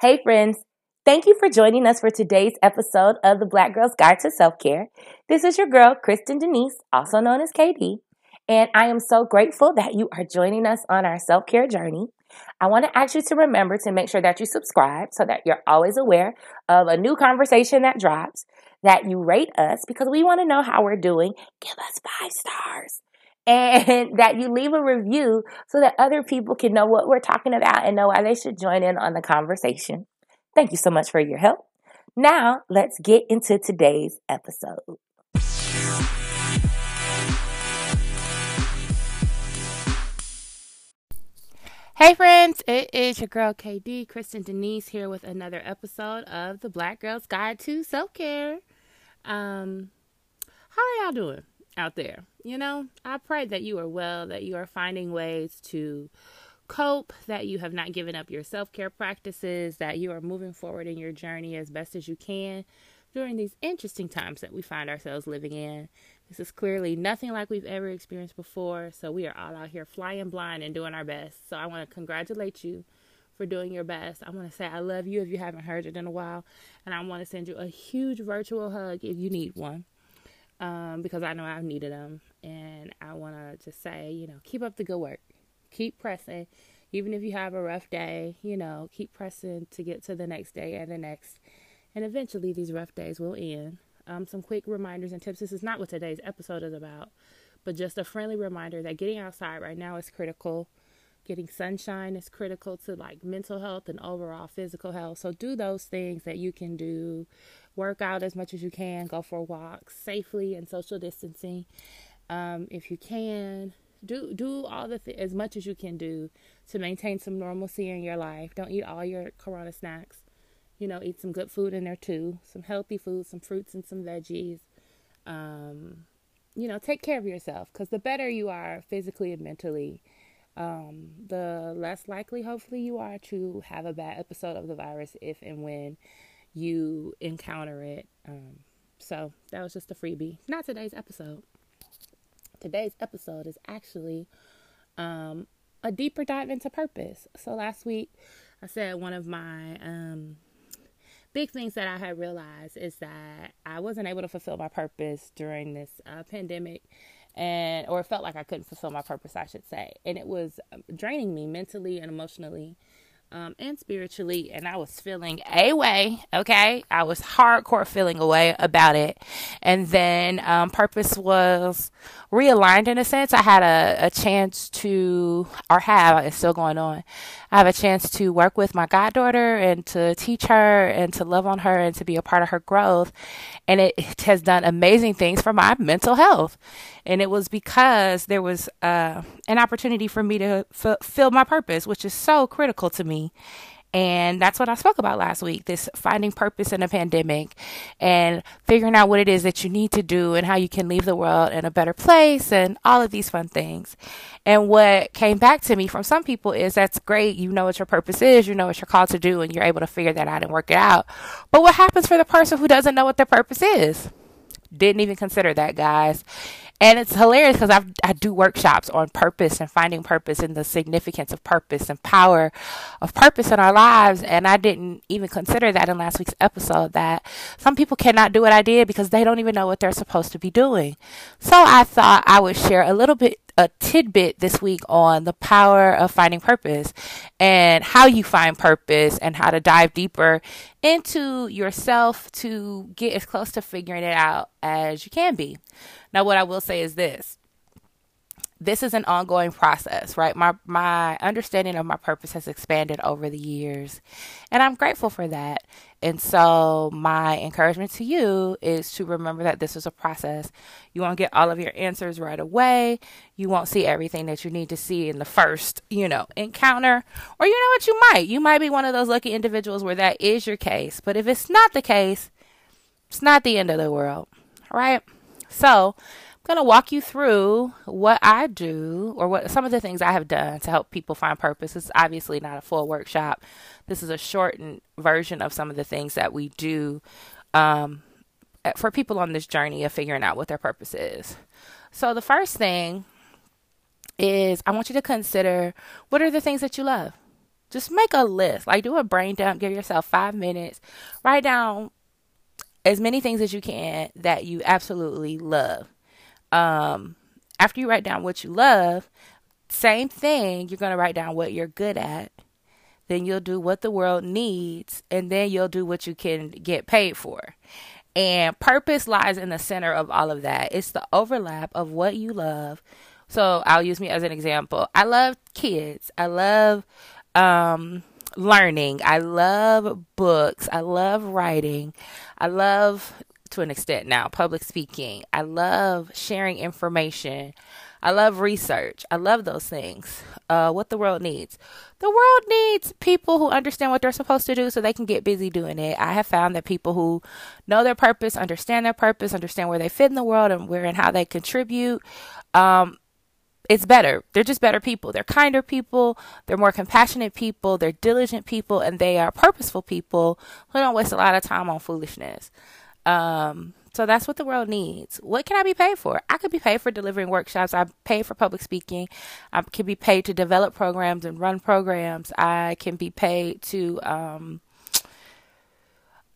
Hey, friends. Thank you for joining us for today's episode of the Black Girl's Guide to Self Care. This is your girl, Kristen Denise, also known as KD, and I am so grateful that you are joining us on our self care journey. I want to ask you to remember to make sure that you subscribe so that you're always aware of a new conversation that drops, that you rate us because we want to know how we're doing. Give us five stars and that you leave a review so that other people can know what we're talking about and know why they should join in on the conversation. Thank you so much for your help. Now, let's get into today's episode. Hey friends, it is your girl KD, Kristen Denise here with another episode of the Black Girl's Guide to Self Care. Um, how are y'all doing? Out there. You know, I pray that you are well, that you are finding ways to cope, that you have not given up your self care practices, that you are moving forward in your journey as best as you can during these interesting times that we find ourselves living in. This is clearly nothing like we've ever experienced before, so we are all out here flying blind and doing our best. So I want to congratulate you for doing your best. I want to say I love you if you haven't heard it in a while, and I want to send you a huge virtual hug if you need one um, because I know I've needed them. And I want to just say, you know, keep up the good work. Keep pressing. Even if you have a rough day, you know, keep pressing to get to the next day and the next. And eventually these rough days will end. Um, some quick reminders and tips. This is not what today's episode is about, but just a friendly reminder that getting outside right now is critical. Getting sunshine is critical to like mental health and overall physical health. So do those things that you can do work out as much as you can, go for walks safely and social distancing. Um, if you can, do do all the th- as much as you can do to maintain some normalcy in your life. Don't eat all your corona snacks. You know, eat some good food in there too, some healthy food, some fruits and some veggies. Um, you know, take care of yourself because the better you are physically and mentally, um, the less likely, hopefully, you are to have a bad episode of the virus if and when you encounter it. Um, so that was just a freebie. Not today's episode. Today's episode is actually um, a deeper dive into purpose. So last week, I said one of my um, big things that I had realized is that I wasn't able to fulfill my purpose during this uh, pandemic and or felt like I couldn't fulfill my purpose I should say and it was um, draining me mentally and emotionally um, and spiritually, and I was feeling a way. Okay, I was hardcore feeling a way about it, and then um, purpose was realigned in a sense. I had a, a chance to, or have, it's still going on. I have a chance to work with my goddaughter and to teach her and to love on her and to be a part of her growth, and it, it has done amazing things for my mental health. And it was because there was uh, an opportunity for me to fulfill my purpose, which is so critical to me. And that's what I spoke about last week this finding purpose in a pandemic and figuring out what it is that you need to do and how you can leave the world in a better place and all of these fun things. And what came back to me from some people is that's great. You know what your purpose is, you know what you're called to do, and you're able to figure that out and work it out. But what happens for the person who doesn't know what their purpose is? Didn't even consider that, guys. And it's hilarious because I I do workshops on purpose and finding purpose and the significance of purpose and power of purpose in our lives. And I didn't even consider that in last week's episode that some people cannot do what I did because they don't even know what they're supposed to be doing. So I thought I would share a little bit a tidbit this week on the power of finding purpose and how you find purpose and how to dive deeper into yourself to get as close to figuring it out as you can be. Now, what I will say is this this is an ongoing process, right? My my understanding of my purpose has expanded over the years, and I'm grateful for that. And so, my encouragement to you is to remember that this is a process. You won't get all of your answers right away. You won't see everything that you need to see in the first, you know, encounter. Or you know what you might. You might be one of those lucky individuals where that is your case. But if it's not the case, it's not the end of the world. Right? So, going to walk you through what I do or what some of the things I have done to help people find purpose. It's obviously not a full workshop. This is a shortened version of some of the things that we do um, for people on this journey of figuring out what their purpose is. So, the first thing is I want you to consider what are the things that you love? Just make a list. Like do a brain dump, give yourself 5 minutes. Write down as many things as you can that you absolutely love. Um after you write down what you love, same thing, you're going to write down what you're good at. Then you'll do what the world needs, and then you'll do what you can get paid for. And purpose lies in the center of all of that. It's the overlap of what you love. So I'll use me as an example. I love kids. I love um, learning. I love books. I love writing. I love, to an extent now, public speaking. I love sharing information. I love research. I love those things. Uh, what the world needs. The world needs people who understand what they're supposed to do so they can get busy doing it. I have found that people who know their purpose, understand their purpose, understand where they fit in the world and where and how they contribute, um, it's better. They're just better people. They're kinder people. They're more compassionate people. They're diligent people, and they are purposeful people who don't waste a lot of time on foolishness. Um, so that's what the world needs. What can I be paid for? I could be paid for delivering workshops. I pay for public speaking. I can be paid to develop programs and run programs. I can be paid to um,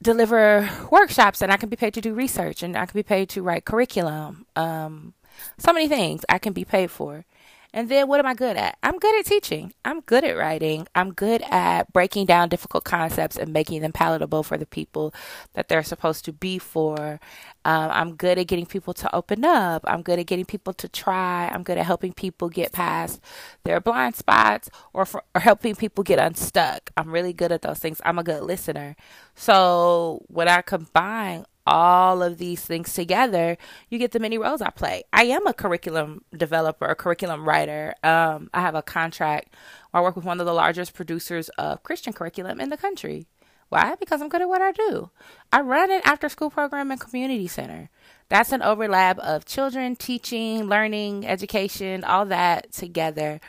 deliver workshops, and I can be paid to do research, and I can be paid to write curriculum. Um, so many things I can be paid for. And then what am I good at? I'm good at teaching. I'm good at writing. I'm good at breaking down difficult concepts and making them palatable for the people that they're supposed to be for. Um, I'm good at getting people to open up. I'm good at getting people to try. I'm good at helping people get past their blind spots or, for, or helping people get unstuck. I'm really good at those things. I'm a good listener. So when I combine all of these things together, you get the many roles I play. I am a curriculum developer, a curriculum writer. Um, I have a contract I work with one of the largest producers of Christian curriculum in the country. Why? Because I'm good at what I do. I run an after school program and community center. That's an overlap of children, teaching, learning, education, all that together.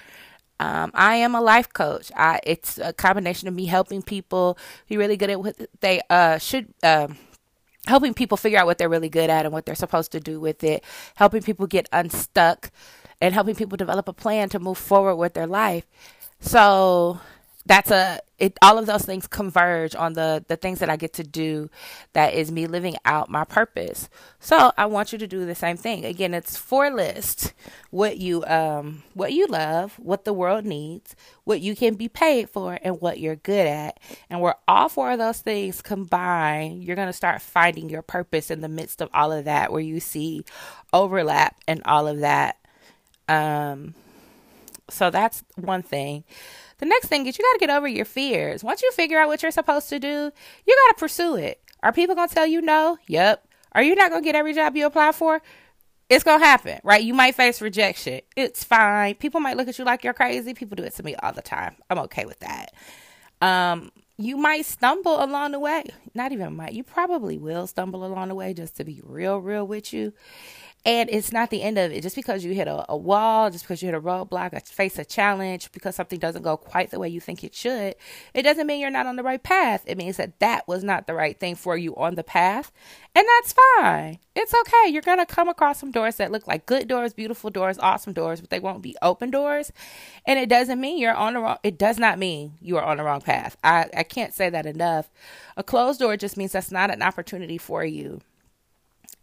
Um, I am a life coach. I, it's a combination of me helping people be really good at what they uh, should. Um, helping people figure out what they're really good at and what they're supposed to do with it, helping people get unstuck, and helping people develop a plan to move forward with their life. So that's a it all of those things converge on the the things that I get to do that is me living out my purpose. So I want you to do the same thing. Again, it's four lists. What you um what you love, what the world needs, what you can be paid for and what you're good at. And where all four of those things combine, you're going to start finding your purpose in the midst of all of that where you see overlap and all of that. Um so that's one thing. The next thing is you got to get over your fears. Once you figure out what you're supposed to do, you got to pursue it. Are people going to tell you no? Yep. Are you not going to get every job you apply for? It's going to happen, right? You might face rejection. It's fine. People might look at you like you're crazy. People do it to me all the time. I'm okay with that. Um, you might stumble along the way. Not even might. You probably will stumble along the way just to be real, real with you. And it's not the end of it. Just because you hit a, a wall, just because you hit a roadblock, or face a challenge, because something doesn't go quite the way you think it should, it doesn't mean you're not on the right path. It means that that was not the right thing for you on the path. And that's fine. It's okay. You're going to come across some doors that look like good doors, beautiful doors, awesome doors, but they won't be open doors. And it doesn't mean you're on the wrong, it does not mean you are on the wrong path. I, I can't say that enough. A closed door just means that's not an opportunity for you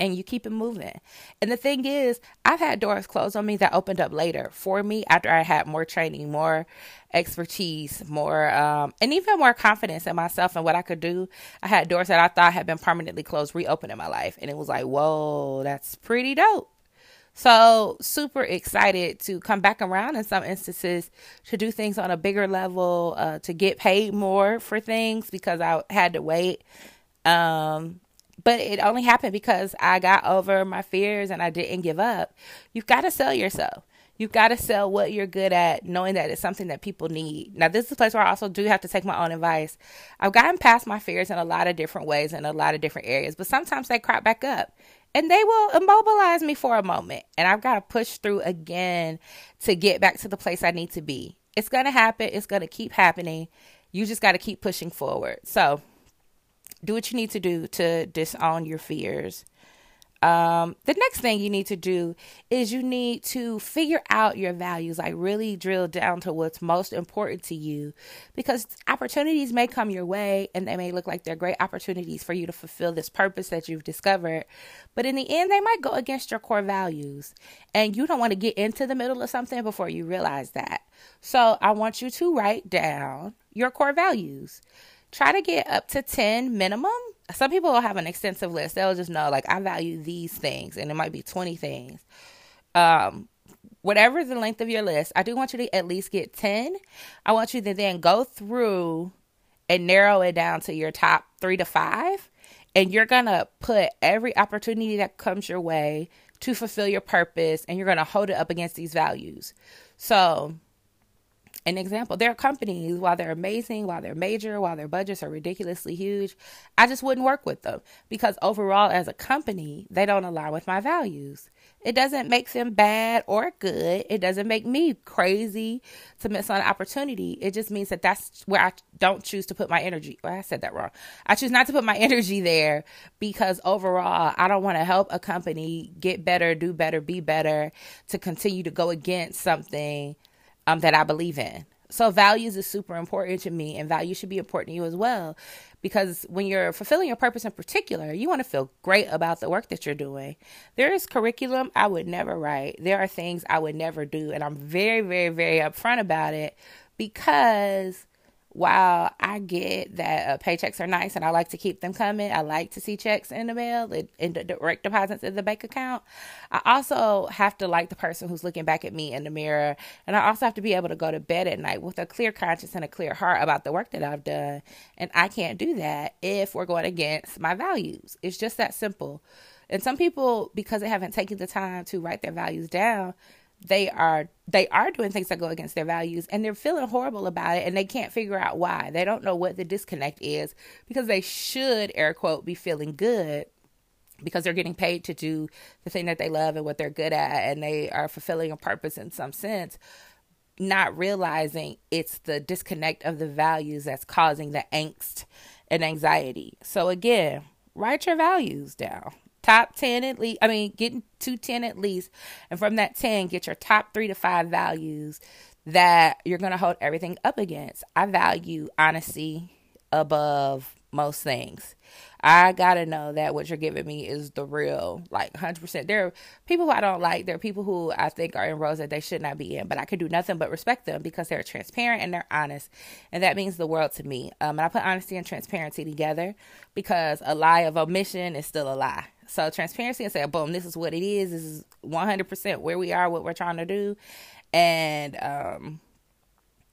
and you keep it moving. And the thing is, I've had doors closed on me that opened up later for me after I had more training, more expertise, more, um, and even more confidence in myself and what I could do. I had doors that I thought had been permanently closed reopen in my life. And it was like, whoa, that's pretty dope. So, super excited to come back around in some instances to do things on a bigger level, uh, to get paid more for things because I had to wait. Um, but it only happened because I got over my fears and I didn't give up. You've got to sell yourself. You've got to sell what you're good at, knowing that it's something that people need. Now, this is a place where I also do have to take my own advice. I've gotten past my fears in a lot of different ways in a lot of different areas, but sometimes they crop back up and they will immobilize me for a moment. And I've got to push through again to get back to the place I need to be. It's going to happen, it's going to keep happening. You just got to keep pushing forward. So, do what you need to do to disown your fears. Um, the next thing you need to do is you need to figure out your values, like really drill down to what's most important to you because opportunities may come your way and they may look like they're great opportunities for you to fulfill this purpose that you've discovered. But in the end, they might go against your core values. And you don't want to get into the middle of something before you realize that. So I want you to write down your core values. Try to get up to 10 minimum some people will have an extensive list. They'll just know like I value these things, and it might be twenty things. Um, whatever the length of your list, I do want you to at least get ten. I want you to then go through and narrow it down to your top three to five, and you're gonna put every opportunity that comes your way to fulfill your purpose, and you're gonna hold it up against these values. So an example. There are companies, while they're amazing, while they're major, while their budgets are ridiculously huge, I just wouldn't work with them because overall, as a company, they don't align with my values. It doesn't make them bad or good. It doesn't make me crazy to miss on an opportunity. It just means that that's where I don't choose to put my energy. Well, I said that wrong. I choose not to put my energy there because overall, I don't want to help a company get better, do better, be better, to continue to go against something um, that I believe in. So values is super important to me and values should be important to you as well because when you're fulfilling your purpose in particular, you want to feel great about the work that you're doing. There is curriculum I would never write. There are things I would never do and I'm very very very upfront about it because while I get that uh, paychecks are nice and I like to keep them coming, I like to see checks in the mail and, direct deposits in the bank account. I also have to like the person who's looking back at me in the mirror. And I also have to be able to go to bed at night with a clear conscience and a clear heart about the work that I've done. And I can't do that if we're going against my values. It's just that simple. And some people, because they haven't taken the time to write their values down, they are they are doing things that go against their values and they're feeling horrible about it and they can't figure out why. They don't know what the disconnect is because they should air quote be feeling good because they're getting paid to do the thing that they love and what they're good at and they are fulfilling a purpose in some sense not realizing it's the disconnect of the values that's causing the angst and anxiety. So again, write your values down top 10 at least. I mean, getting to 10 at least. And from that 10, get your top three to five values that you're going to hold everything up against. I value honesty above most things. I gotta know that what you're giving me is the real, like 100%. There are people who I don't like. There are people who I think are in roles that they should not be in, but I could do nothing but respect them because they're transparent and they're honest. And that means the world to me. Um, and I put honesty and transparency together because a lie of omission is still a lie. So transparency and say, boom, this is what it is. This is 100% where we are, what we're trying to do. And, um,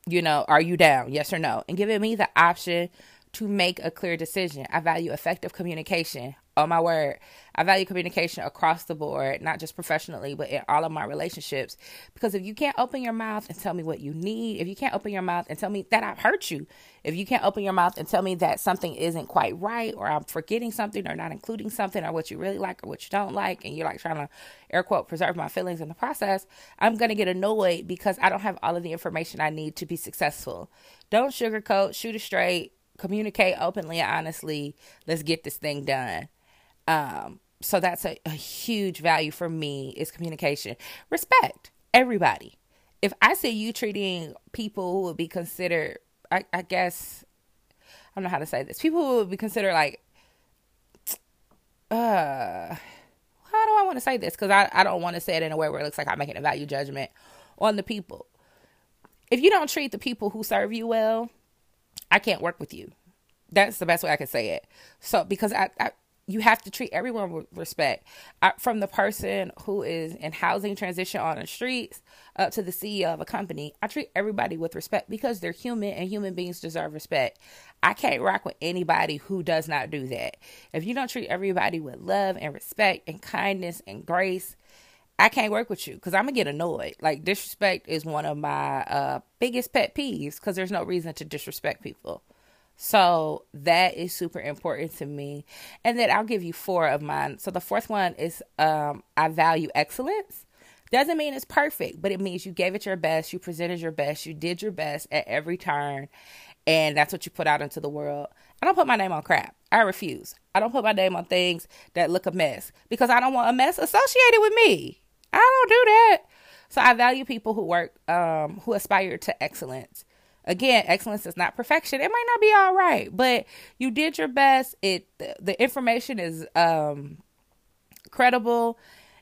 you know, are you down? Yes or no? And giving me the option to make a clear decision. I value effective communication. Oh my word. I value communication across the board, not just professionally, but in all of my relationships. Because if you can't open your mouth and tell me what you need, if you can't open your mouth and tell me that I've hurt you, if you can't open your mouth and tell me that something isn't quite right, or I'm forgetting something, or not including something, or what you really like, or what you don't like, and you're like trying to air quote preserve my feelings in the process, I'm going to get annoyed because I don't have all of the information I need to be successful. Don't sugarcoat, shoot it straight communicate openly honestly. Let's get this thing done. Um, so that's a, a huge value for me is communication. Respect everybody. If I see you treating people who would be considered, I, I guess, I don't know how to say this, people who would be considered like, uh, how do I want to say this? Because I, I don't want to say it in a way where it looks like I'm making a value judgment on the people. If you don't treat the people who serve you well, I can't work with you. That's the best way I can say it. So because I, I you have to treat everyone with respect. I, from the person who is in housing transition on the streets up to the CEO of a company, I treat everybody with respect because they're human and human beings deserve respect. I can't rock with anybody who does not do that. If you don't treat everybody with love and respect and kindness and grace, I can't work with you because I'm gonna get annoyed. Like disrespect is one of my uh, biggest pet peeves because there's no reason to disrespect people. So that is super important to me. And then I'll give you four of mine. So the fourth one is um, I value excellence. Doesn't mean it's perfect, but it means you gave it your best, you presented your best, you did your best at every turn. and that's what you put out into the world. I don't put my name on crap. I refuse. I don't put my name on things that look a mess because I don't want a mess associated with me. I don't do that. So I value people who work, um, who aspire to excellence. Again, excellence is not perfection. It might not be all right, but you did your best. It the information is um, credible.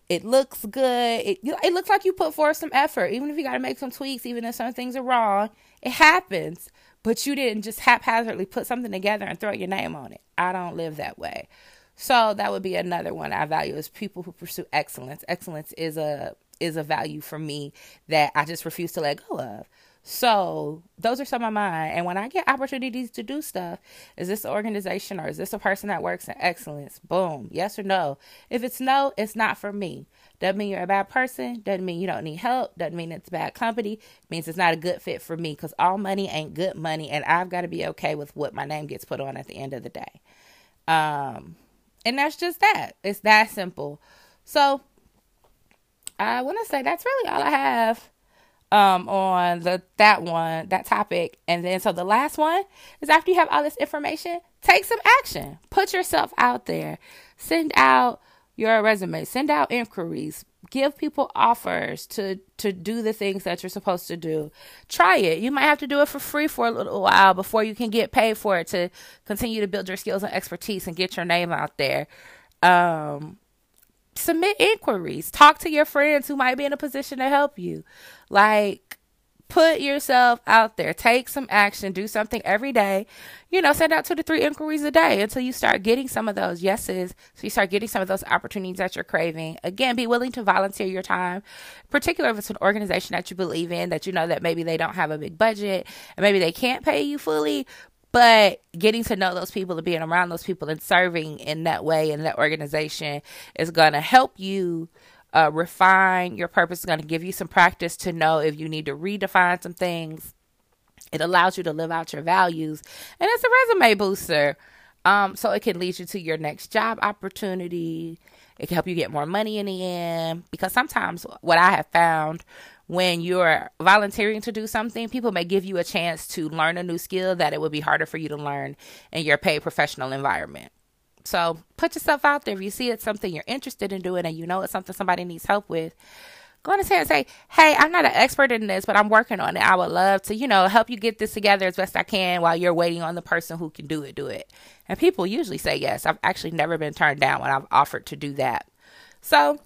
It looks good. It it looks like you put forth some effort, even if you got to make some tweaks, even if some things are wrong. It happens, but you didn't just haphazardly put something together and throw your name on it. I don't live that way. So that would be another one I value is people who pursue excellence. Excellence is a is a value for me that I just refuse to let go of. So those are some of mine. And when I get opportunities to do stuff, is this an organization or is this a person that works in excellence? Boom. Yes or no. If it's no, it's not for me. Doesn't mean you're a bad person. Doesn't mean you don't need help. Doesn't mean it's bad company. Means it's not a good fit for me because all money ain't good money. And I've got to be okay with what my name gets put on at the end of the day. Um, and that's just that. It's that simple. So I want to say that's really all I have um, on the that one, that topic. And then so the last one is after you have all this information, take some action. Put yourself out there. Send out your resume, send out inquiries, give people offers to to do the things that you're supposed to do. Try it. You might have to do it for free for a little while before you can get paid for it to continue to build your skills and expertise and get your name out there. Um, submit inquiries. Talk to your friends who might be in a position to help you. Like, put yourself out there. Take some action. Do something every day. You know, send out two to three inquiries a day until you start getting some of those yeses. So you start getting some of those opportunities that you're craving. Again, be willing to volunteer your time, particularly if it's an organization that you believe in, that you know that maybe they don't have a big budget and maybe they can't pay you fully, but getting to know those people and being around those people and serving in that way in that organization is going to help you uh, refine your purpose, is going to give you some practice to know if you need to redefine some things. It allows you to live out your values, and it's a resume booster. Um, so it can lead you to your next job opportunity. It can help you get more money in the end. Because sometimes what I have found when you're volunteering to do something, people may give you a chance to learn a new skill that it would be harder for you to learn in your paid professional environment. So put yourself out there. If you see it's something you're interested in doing and you know it's something somebody needs help with, go on and say and say, Hey, I'm not an expert in this, but I'm working on it. I would love to, you know, help you get this together as best I can while you're waiting on the person who can do it, do it. And people usually say yes. I've actually never been turned down when I've offered to do that. So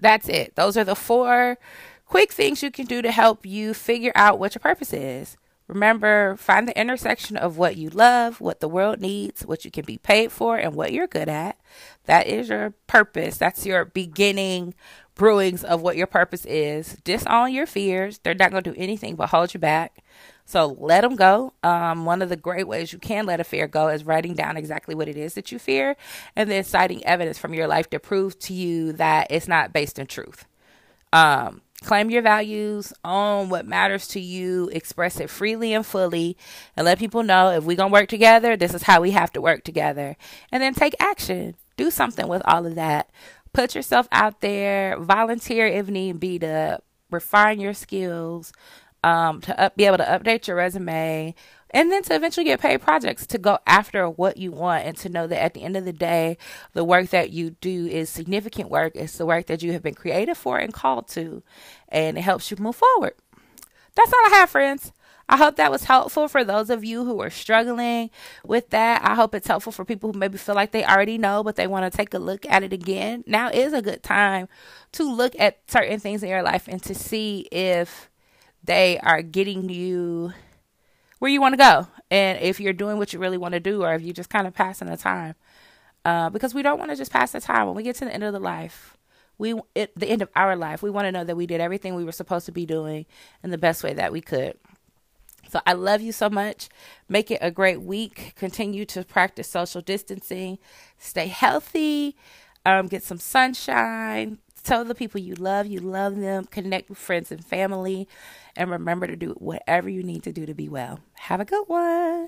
that's it. Those are the four quick things you can do to help you figure out what your purpose is. Remember, find the intersection of what you love, what the world needs, what you can be paid for, and what you're good at. That is your purpose. That's your beginning brewings of what your purpose is. Disown your fears. They're not going to do anything but hold you back. So let them go. Um, one of the great ways you can let a fear go is writing down exactly what it is that you fear and then citing evidence from your life to prove to you that it's not based in truth. Um, Claim your values, own what matters to you, express it freely and fully, and let people know if we're going to work together, this is how we have to work together. And then take action. Do something with all of that. Put yourself out there, volunteer if need be to refine your skills, um, to up, be able to update your resume, and then to eventually get paid projects to go after what you want and to know that at the end of the day, the work that you do is significant work. It's the work that you have been created for and called to, and it helps you move forward. That's all I have, friends. I hope that was helpful for those of you who are struggling with that. I hope it's helpful for people who maybe feel like they already know, but they want to take a look at it again. Now is a good time to look at certain things in your life and to see if they are getting you where you want to go and if you're doing what you really want to do or if you're just kind of passing the time. Uh, because we don't want to just pass the time. When we get to the end of the life we at the end of our life we want to know that we did everything we were supposed to be doing in the best way that we could. So i love you so much. Make it a great week. Continue to practice social distancing. Stay healthy. Um, get some sunshine Tell the people you love, you love them, connect with friends and family, and remember to do whatever you need to do to be well. Have a good one.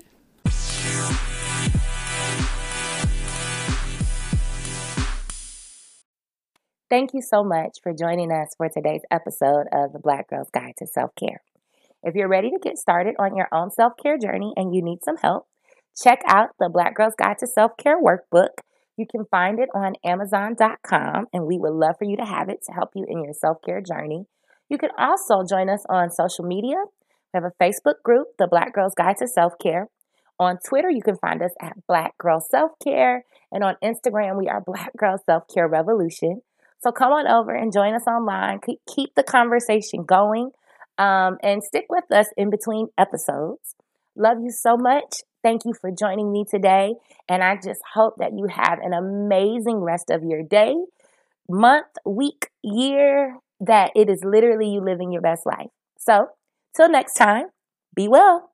Thank you so much for joining us for today's episode of the Black Girl's Guide to Self Care. If you're ready to get started on your own self care journey and you need some help, check out the Black Girls Guide to Self Care workbook. You can find it on Amazon.com, and we would love for you to have it to help you in your self care journey. You can also join us on social media. We have a Facebook group, The Black Girls Guide to Self Care. On Twitter, you can find us at Black Girl Self Care. And on Instagram, we are Black Girl Self Care Revolution. So come on over and join us online. Keep the conversation going um, and stick with us in between episodes. Love you so much. Thank you for joining me today. And I just hope that you have an amazing rest of your day, month, week, year, that it is literally you living your best life. So, till next time, be well.